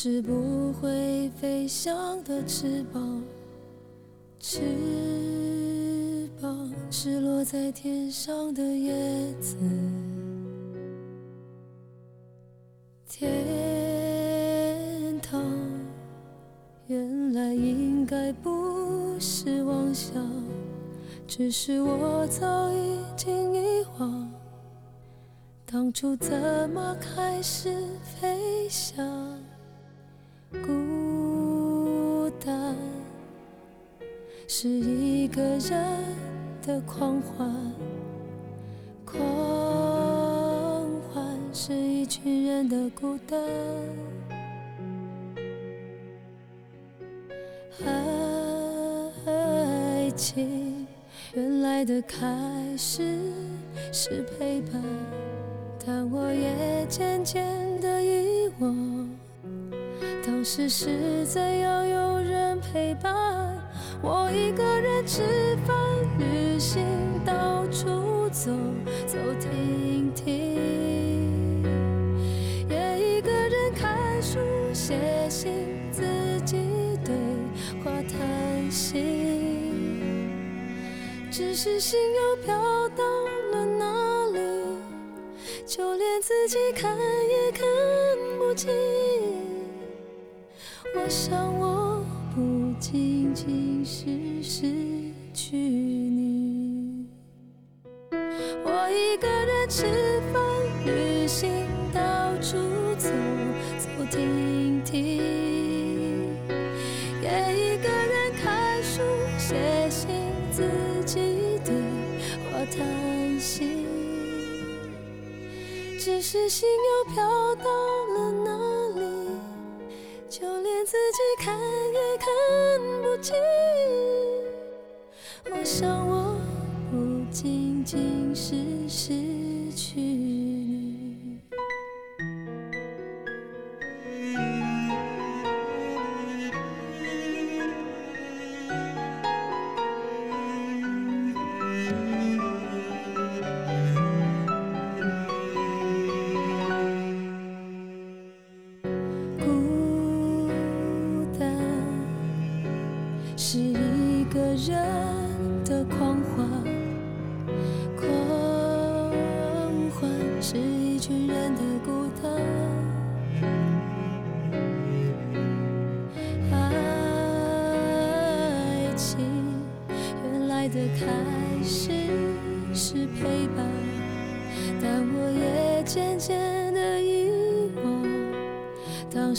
是不会飞翔的翅膀，翅膀是落在天上的叶子。天堂原来应该不是妄想，只是我早已经遗忘。当初怎么开始飞翔？是一个人的狂欢，狂欢是一群人的孤单。爱情原来的开始是陪伴。但我也渐渐地遗忘，当时是怎样有人陪伴我，一个人吃饭、旅行、到处走走停停，也一个人看书、写信，自己对话谈心，只是心又飘到了哪里？就连自己看也看不清，我想我仅仅是失去你。我一个人吃饭、旅行、到处走走停停，也一个人看书、写信，自己对话谈心。只是心又飘到？自己看也看不清。我想我不仅仅是失去。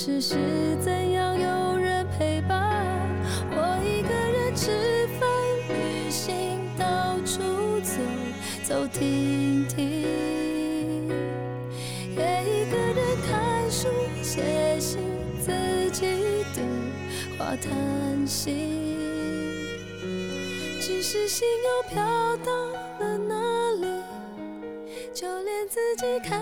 时是怎样有人陪伴我，一个人吃饭、旅行、到处走走停停，也一个人看书、写信、自己对话谈心。只是心又飘到了哪里？就连自己看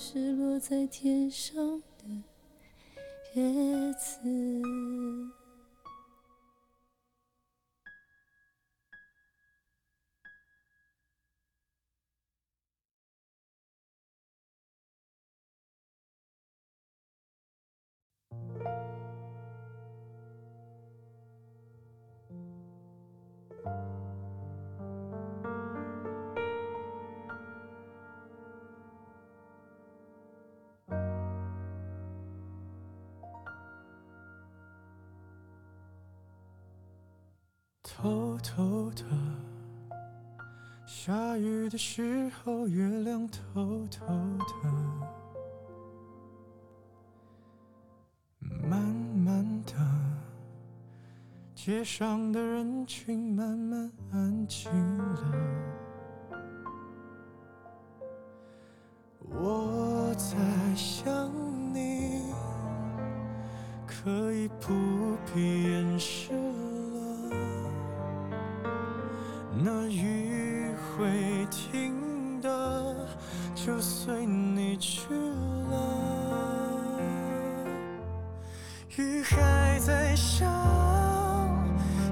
是落在天上的叶子。偷偷的，下雨的时候，月亮偷偷的，慢慢的，街上的人群慢慢安静了。我在想你，可以不必掩饰。那雨会停的，就随你去了。雨还在下，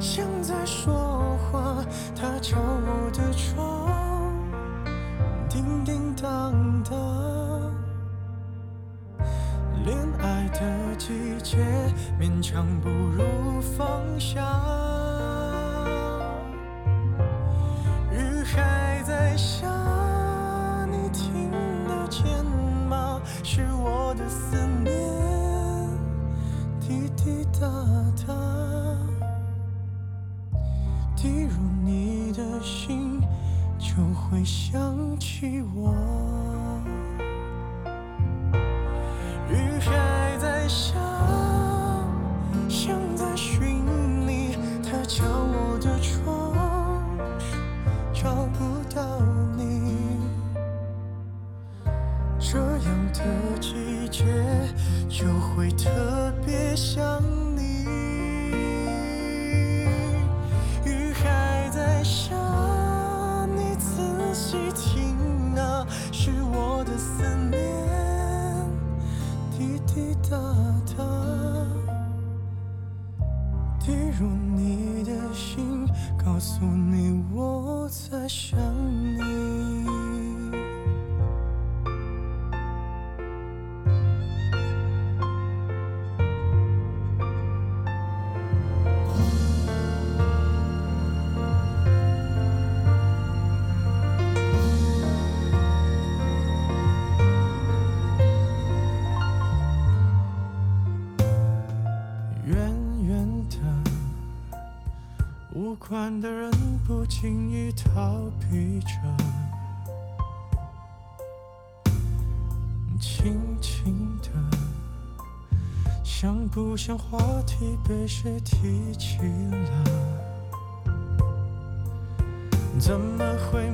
像在说话，它敲我的窗，叮叮当当。恋爱的季节，勉强不如放下。一入你的心就会想起我。逃避着，轻轻的，像不像话题被谁提起了？怎么会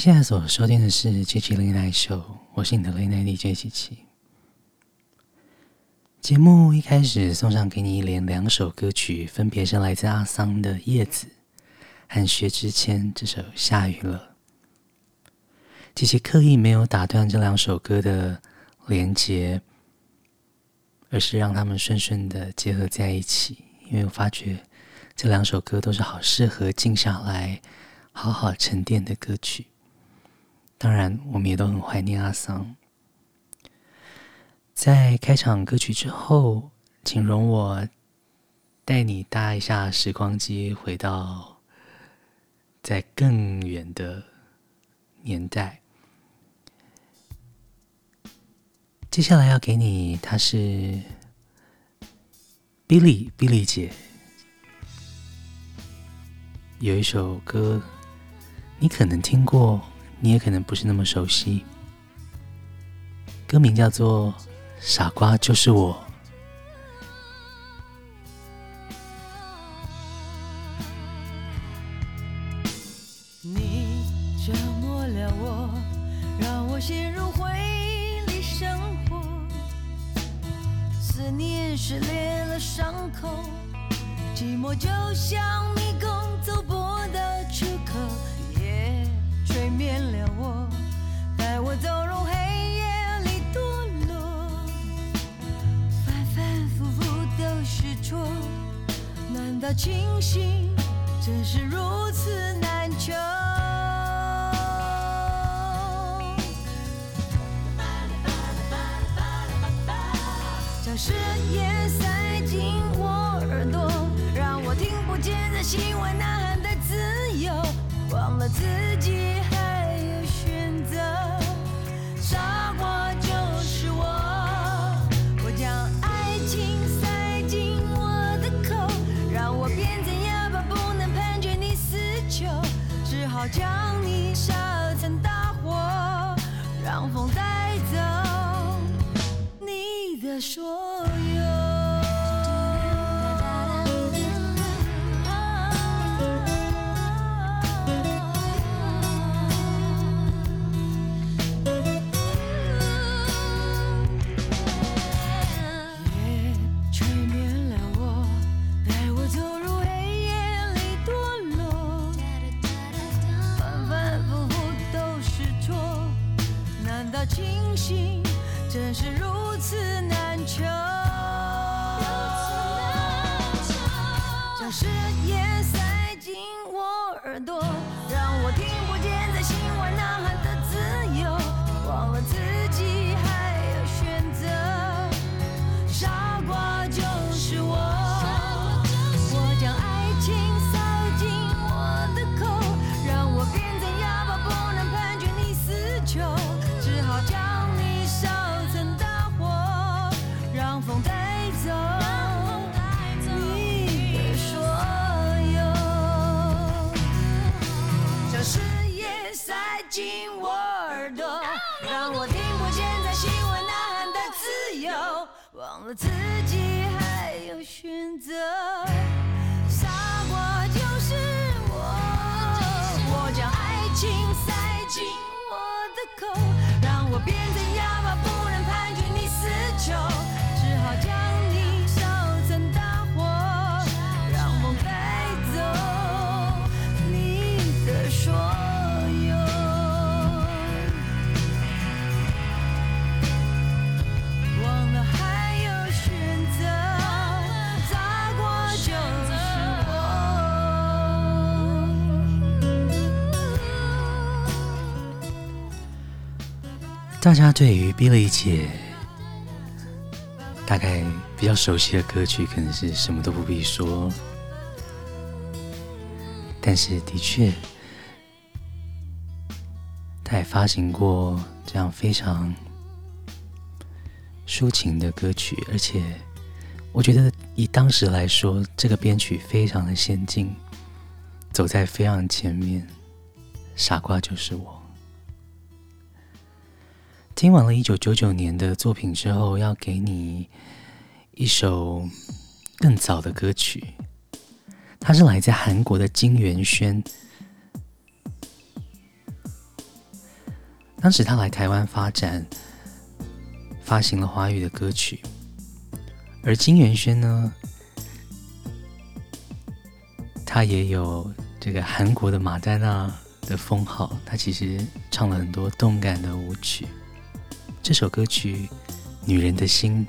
现在所收听的是《七七 Late Night Show》，我是你的 Late Night DJ 七七。节目一开始送上给你一连两首歌曲，分别是来自阿桑的《叶子》和薛之谦这首《下雨了》。琪琪刻意没有打断这两首歌的连接，而是让他们顺顺的结合在一起。因为我发觉这两首歌都是好适合静下来、好好沉淀的歌曲。当然，我们也都很怀念阿桑。在开场歌曲之后，请容我带你搭一下时光机，回到在更远的年代。接下来要给你，她是 Billy Billy 姐，有一首歌，你可能听过，你也可能不是那么熟悉，歌名叫做。傻瓜就是我。你折磨了我，让我陷入回忆里生活。思念撕裂了伤口，寂寞就像迷宫，原谅我，带我走入黑夜里堕落，反反复复都是错。难道清醒真是如此难求？将誓言塞进我耳朵，让我听不见在心外呐喊的自由，忘了自己。自大家对于 Billy 姐大概比较熟悉的歌曲，可能是什么都不必说。但是的确，她也发行过这样非常抒情的歌曲，而且我觉得以当时来说，这个编曲非常的先进，走在非常前面。傻瓜就是我。听完了一九九九年的作品之后，要给你一首更早的歌曲。它是来自韩国的金元萱。当时他来台湾发展，发行了华语的歌曲。而金元萱呢，他也有这个韩国的马丹娜的封号，他其实唱了很多动感的舞曲。这首歌曲《女人的心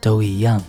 都一样》。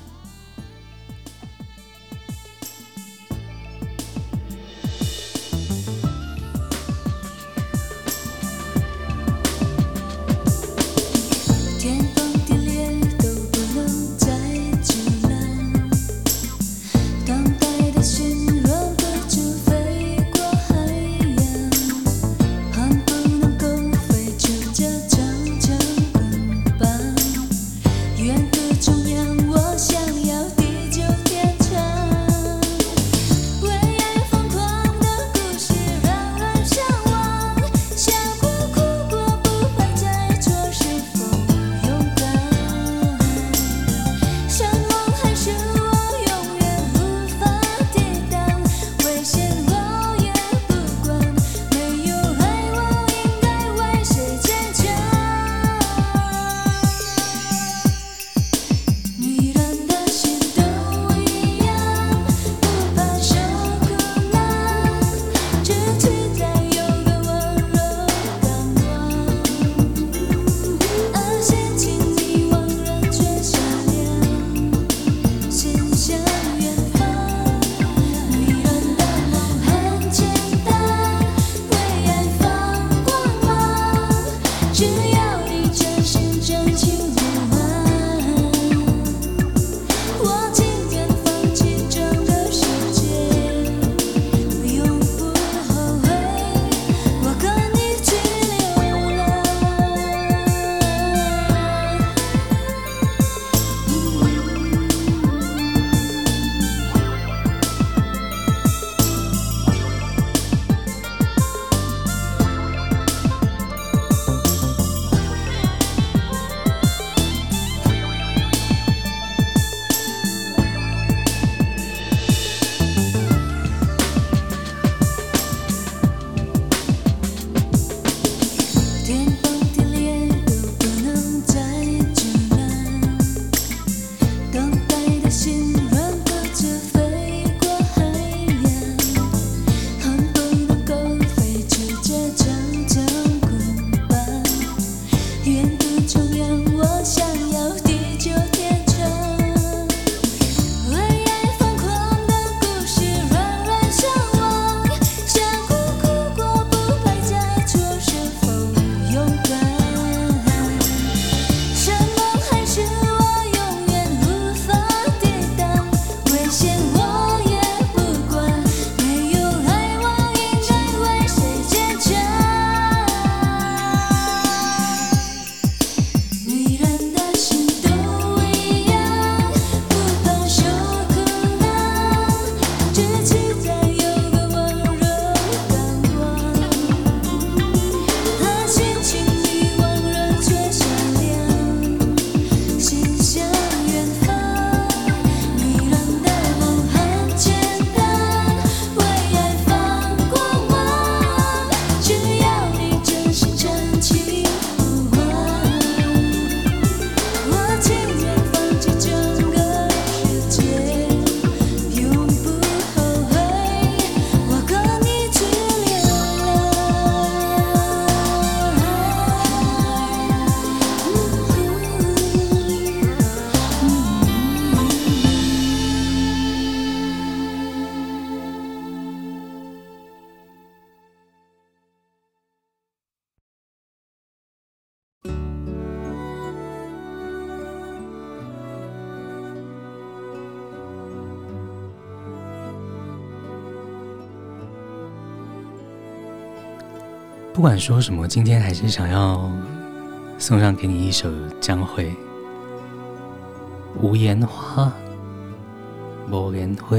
不管说什么，今天还是想要送上给你一首江蕙《无言花，无言花》。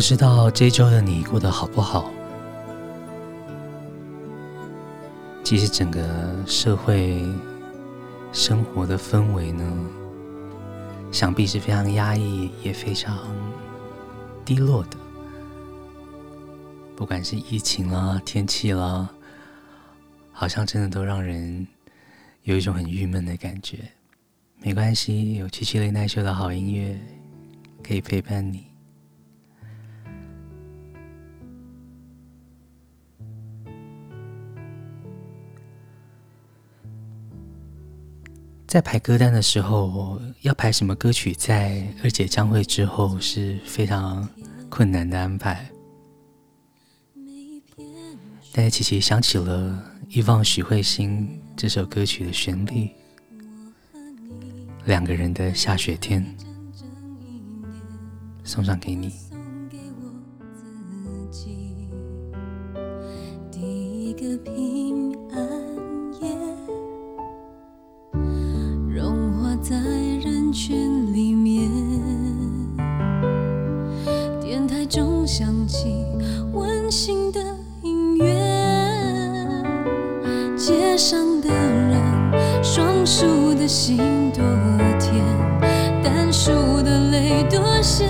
不知道这周的你过得好不好？其实整个社会生活的氛围呢，想必是非常压抑，也非常低落的。不管是疫情啦、天气啦，好像真的都让人有一种很郁闷的感觉。没关系，有七七雷奈秀的好音乐可以陪伴你。在排歌单的时候，要排什么歌曲在二姐将会之后是非常困难的安排。但是琪琪想起了遗忘许慧欣这首歌曲的旋律，两个人的下雪天，送上给你。一个响起温馨的音乐，街上的人，双数的心多甜，单数的泪多咸，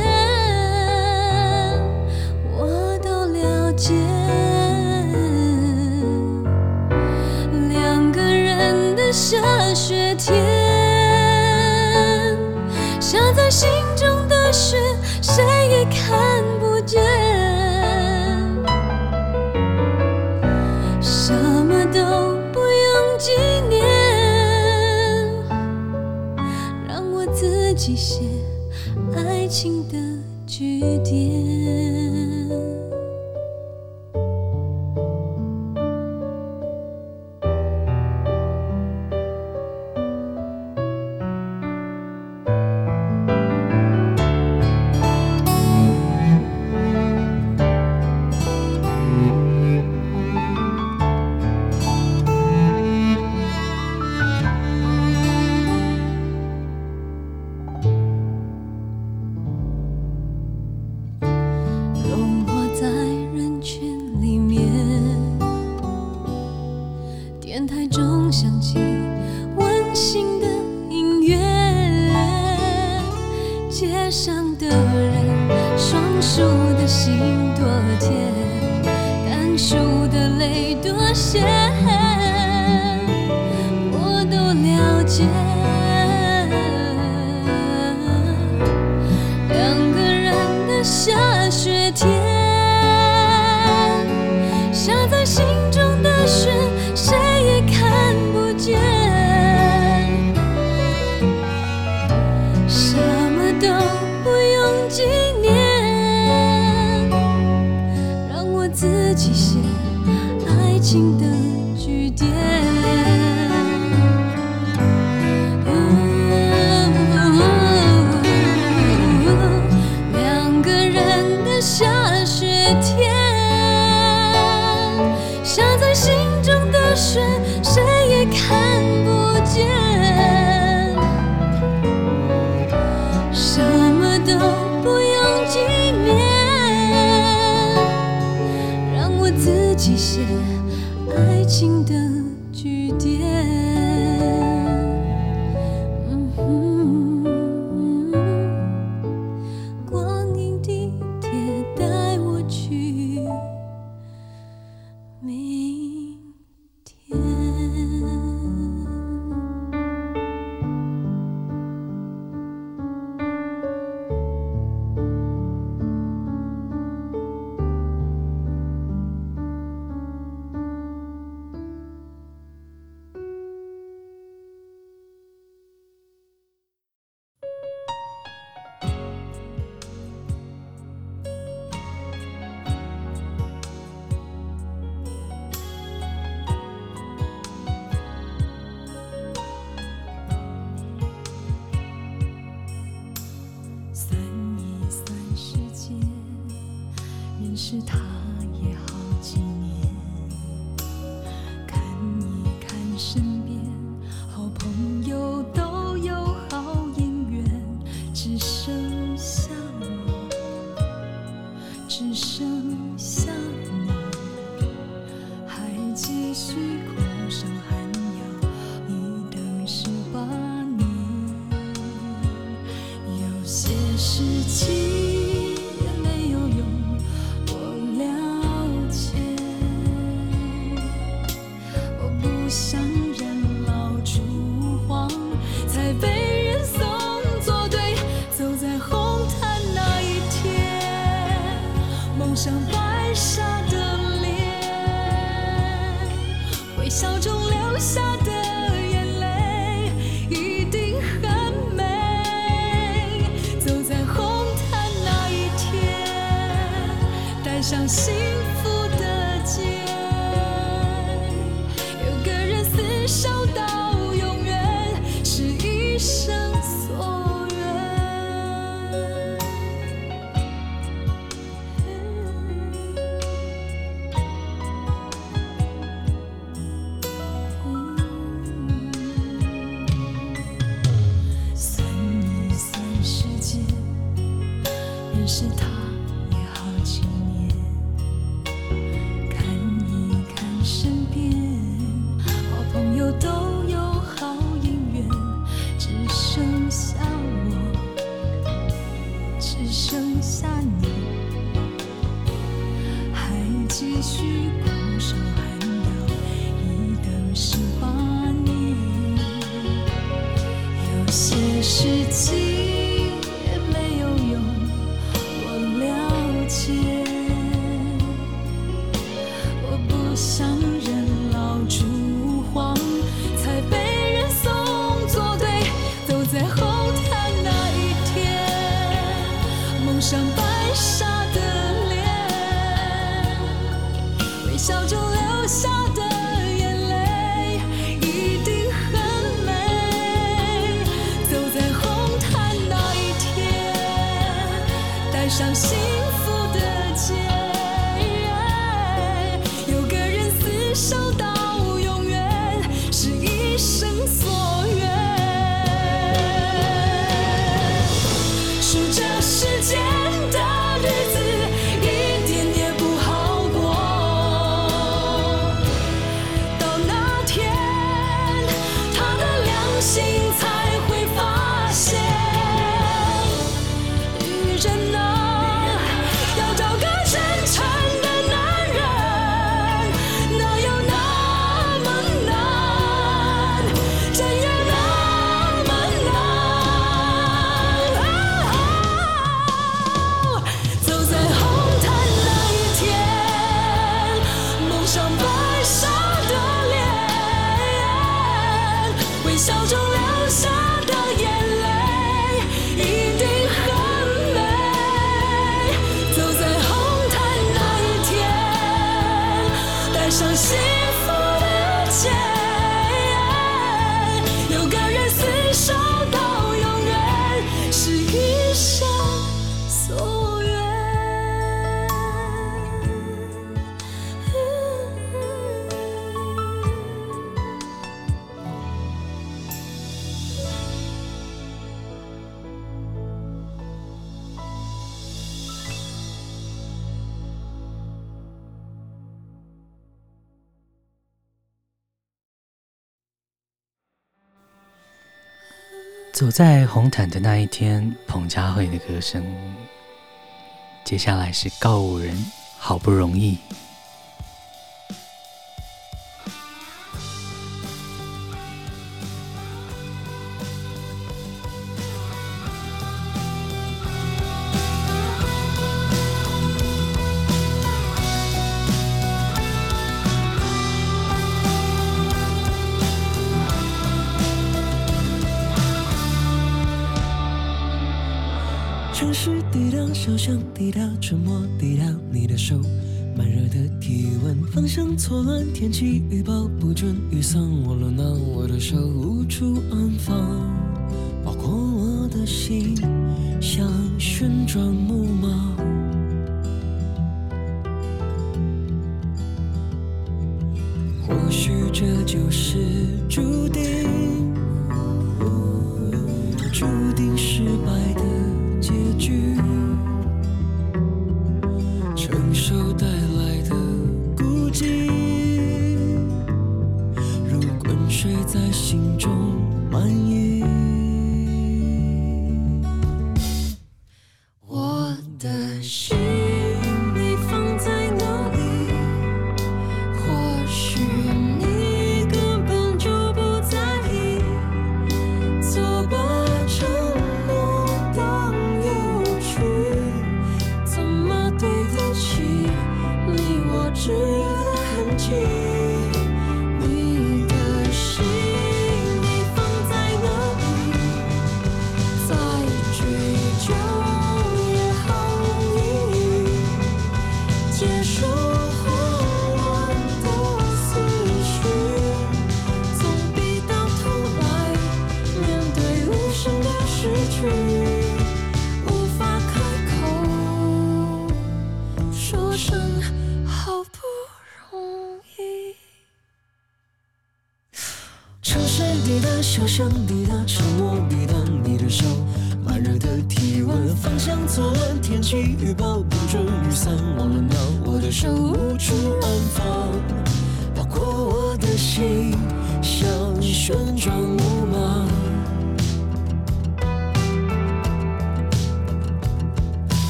爱情的像走在红毯的那一天彭佳慧的歌声接下来是告五人好不容易。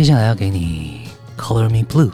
接下来要给你《Color Me Blue》。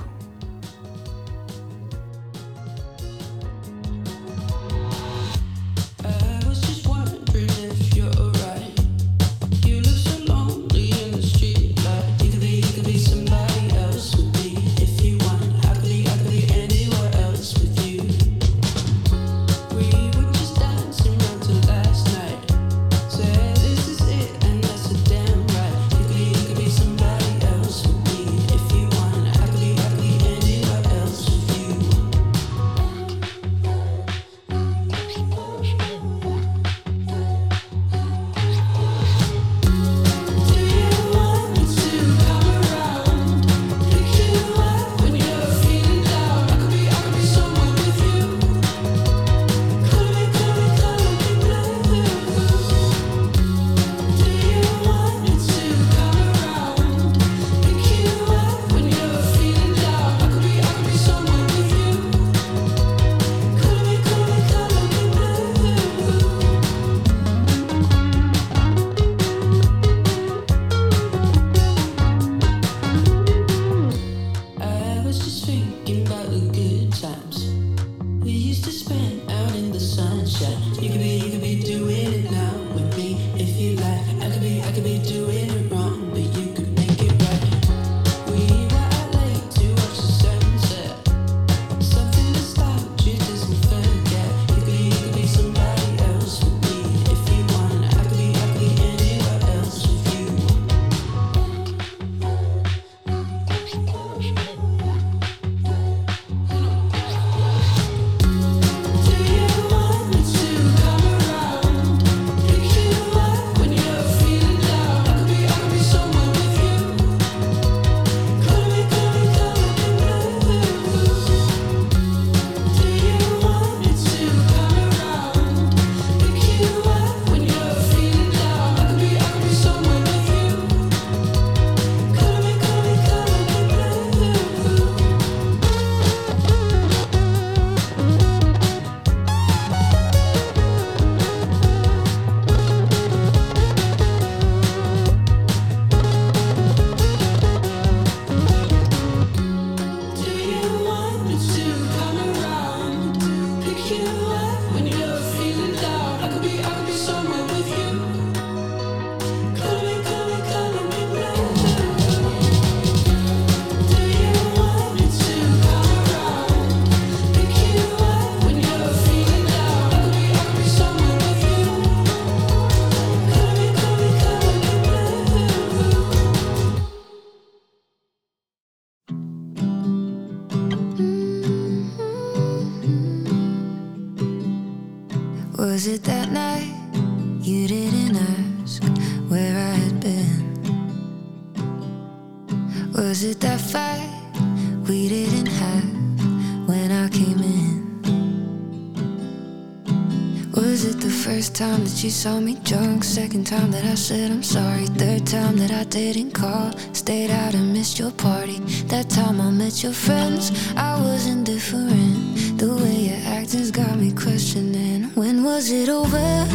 She saw me drunk. Second time that I said I'm sorry. Third time that I didn't call. Stayed out and missed your party. That time I met your friends. I was indifferent. The way your acting's got me questioning. When was it over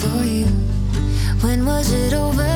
for you? When was it over?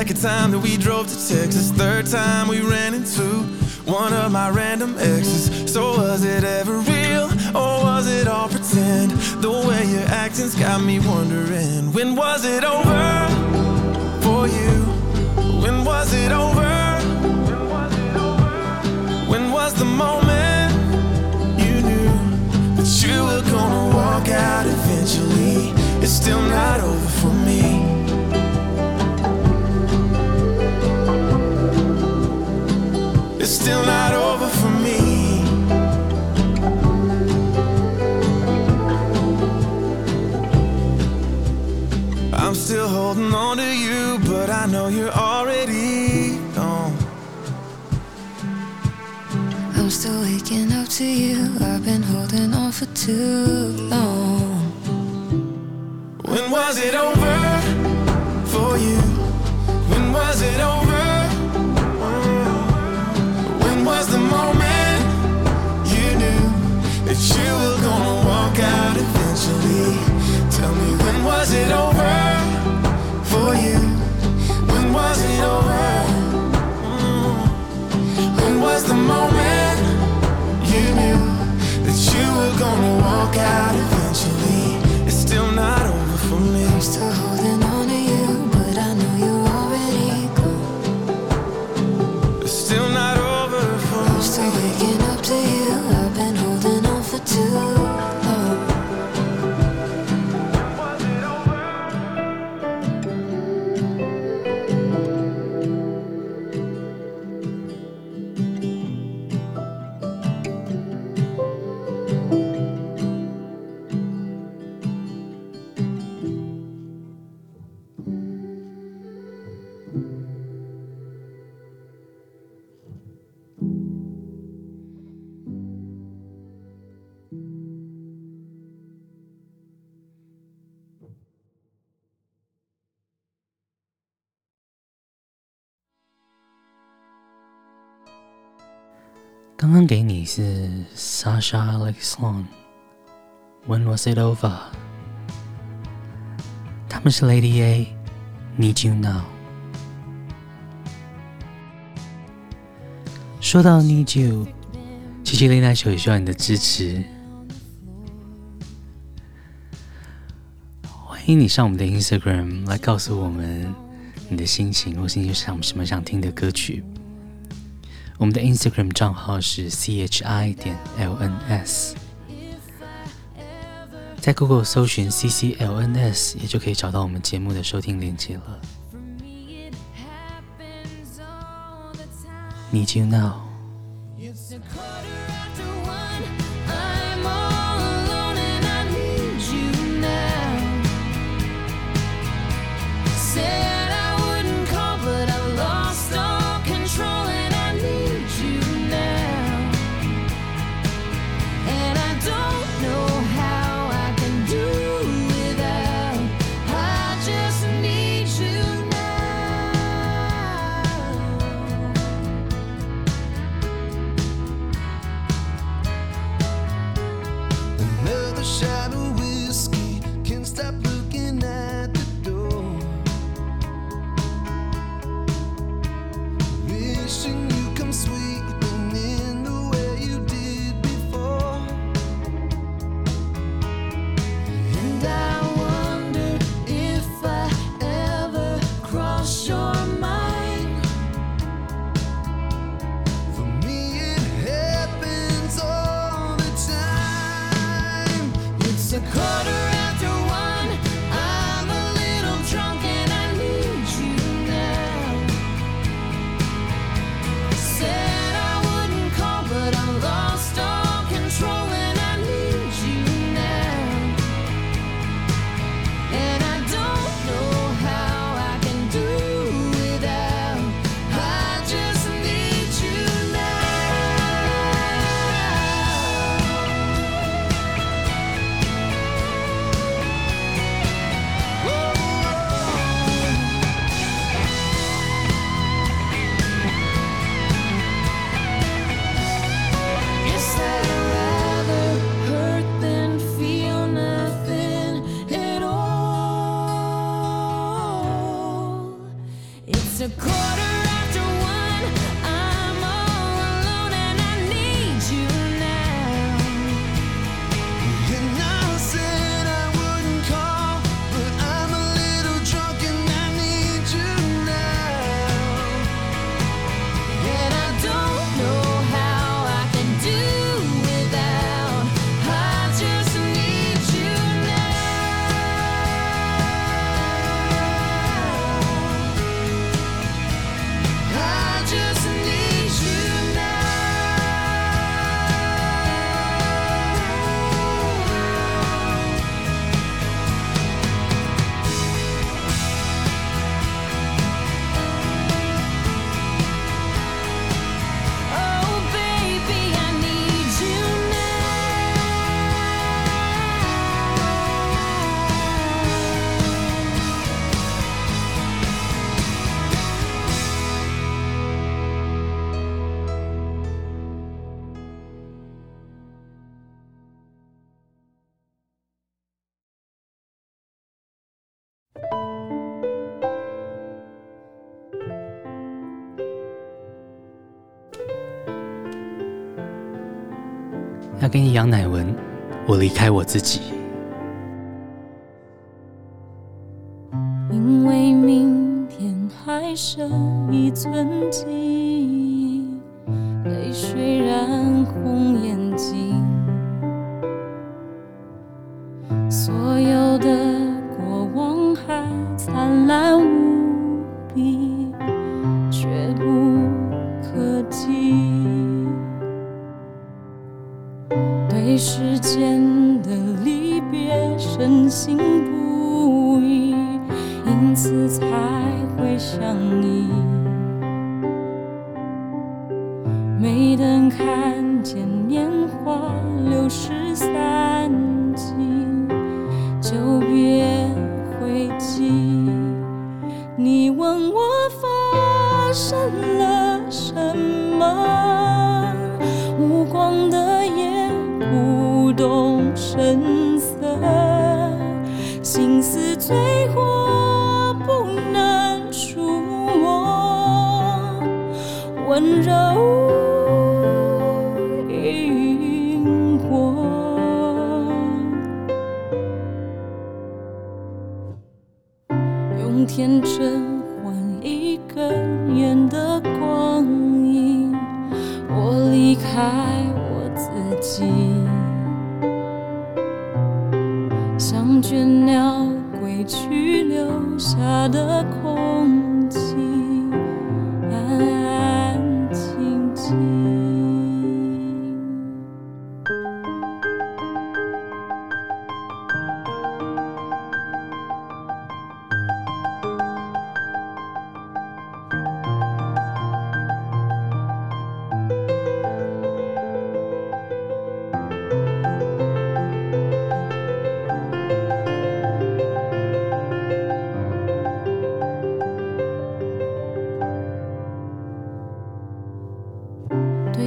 Second time that we drove to Texas? Third time we ran into one of my random exes? So was it ever real or was it all pretend? The way your acting's got me wondering when was it over for you? When was it over? When was the moment you knew that you were gonna walk out eventually? It's still not over for me. still not over for me. I'm still holding on to you, but I know you're already gone. I'm still waking up to you, I've been holding on for too long. When was it over? Was it over for you? When was it over? Mm. When was the moment you knew that you were gonna walk out eventually? It's still not over for me. Still 刚刚给你是 Sasha Alex Sloan，When Was It Over？他们是 Lady A，Need You Now。说到 Need You，七七丽那首也需要你的支持。欢迎你上我们的 Instagram 来告诉我们你的心情，或是你想什么想听的歌曲。我们的 Instagram 账号是 chi 点 lns，在 Google 搜寻 cclns 也就可以找到我们节目的收听链接了。Need you now。cold 给你杨乃文，我离开我自己。因为明天还剩一寸记忆，泪水染红眼睛，想你。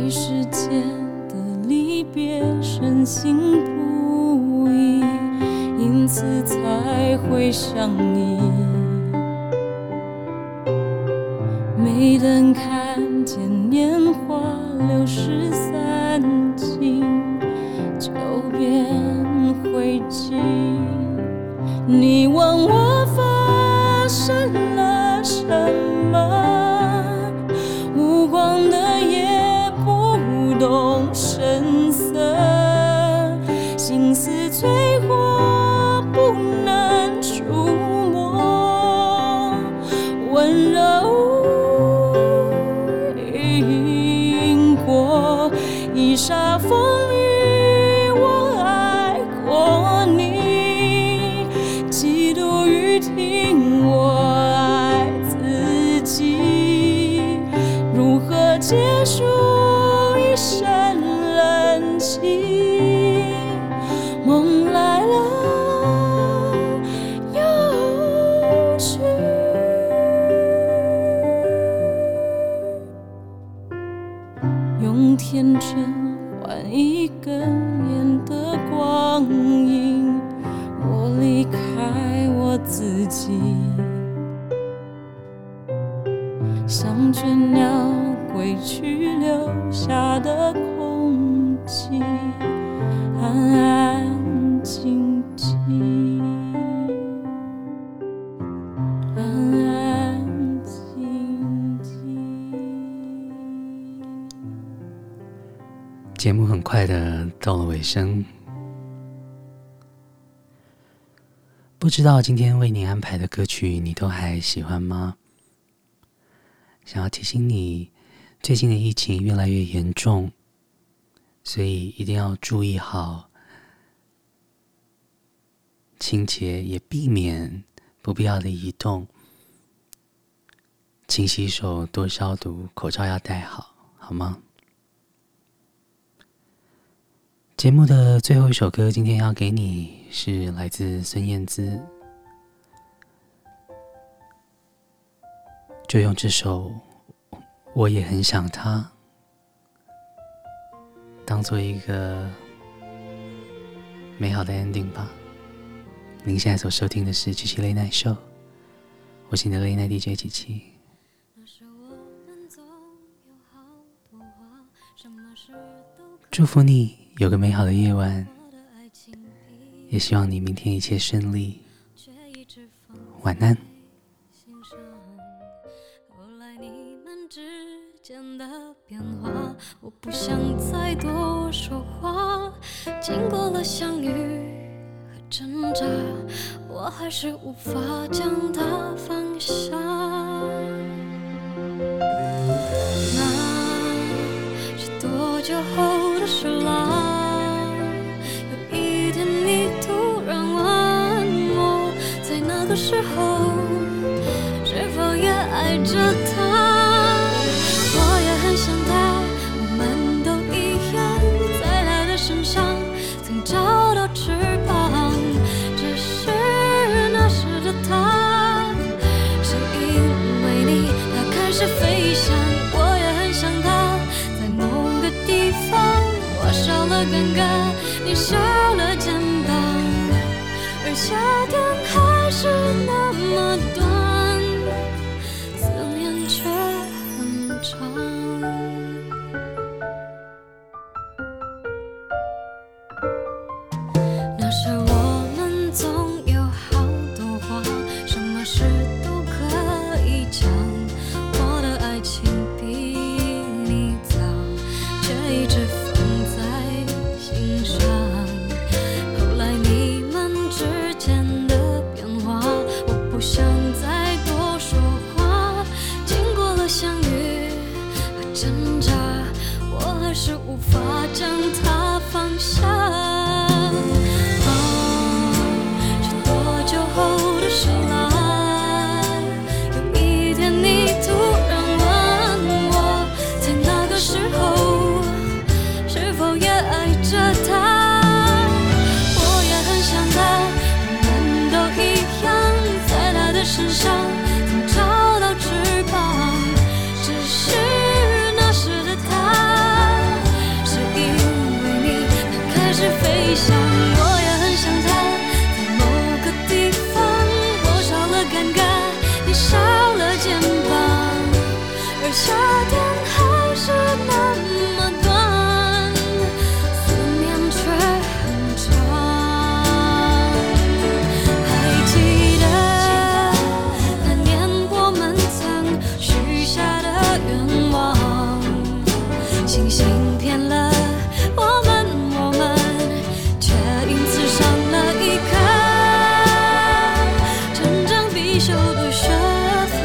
对时间的离别深信不疑，因此才会想你。没等看见年华流逝散尽，就变灰烬。你问我发生到了尾声，不知道今天为你安排的歌曲你都还喜欢吗？想要提醒你。最近的疫情越来越严重，所以一定要注意好清洁，也避免不必要的移动。勤洗手，多消毒，口罩要戴好，好吗？节目的最后一首歌，今天要给你，是来自孙燕姿，就用这首。我也很想他，当做一个美好的 ending 吧。您现在所收听的是《七七 Late Night Show》，我是你的 Late Night DJ 七七。祝福你有个美好的夜晚，也希望你明天一切顺利。晚安。后来你们之间的变化，我不想再多说话。经过了相遇和挣扎，我还是无法将它放下。那是多久后的事啦，时候是否也爱着他？我也很想他，我们都一样，在他的身上曾找到翅膀，只是那时的他，是因为你，他开始飞星星骗了我们，我们却因此伤了一颗真正必修的学分。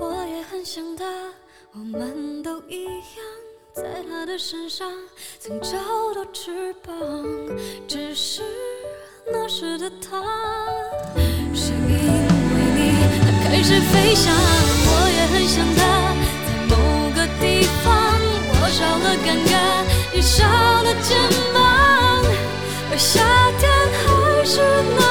我也很想他，我们都一样，在他的身上曾找到翅膀，只是那时的他是因为你，他开始飞翔。很想他，在某个地方，我少了尴尬，你少了肩膀，而夏天还是那。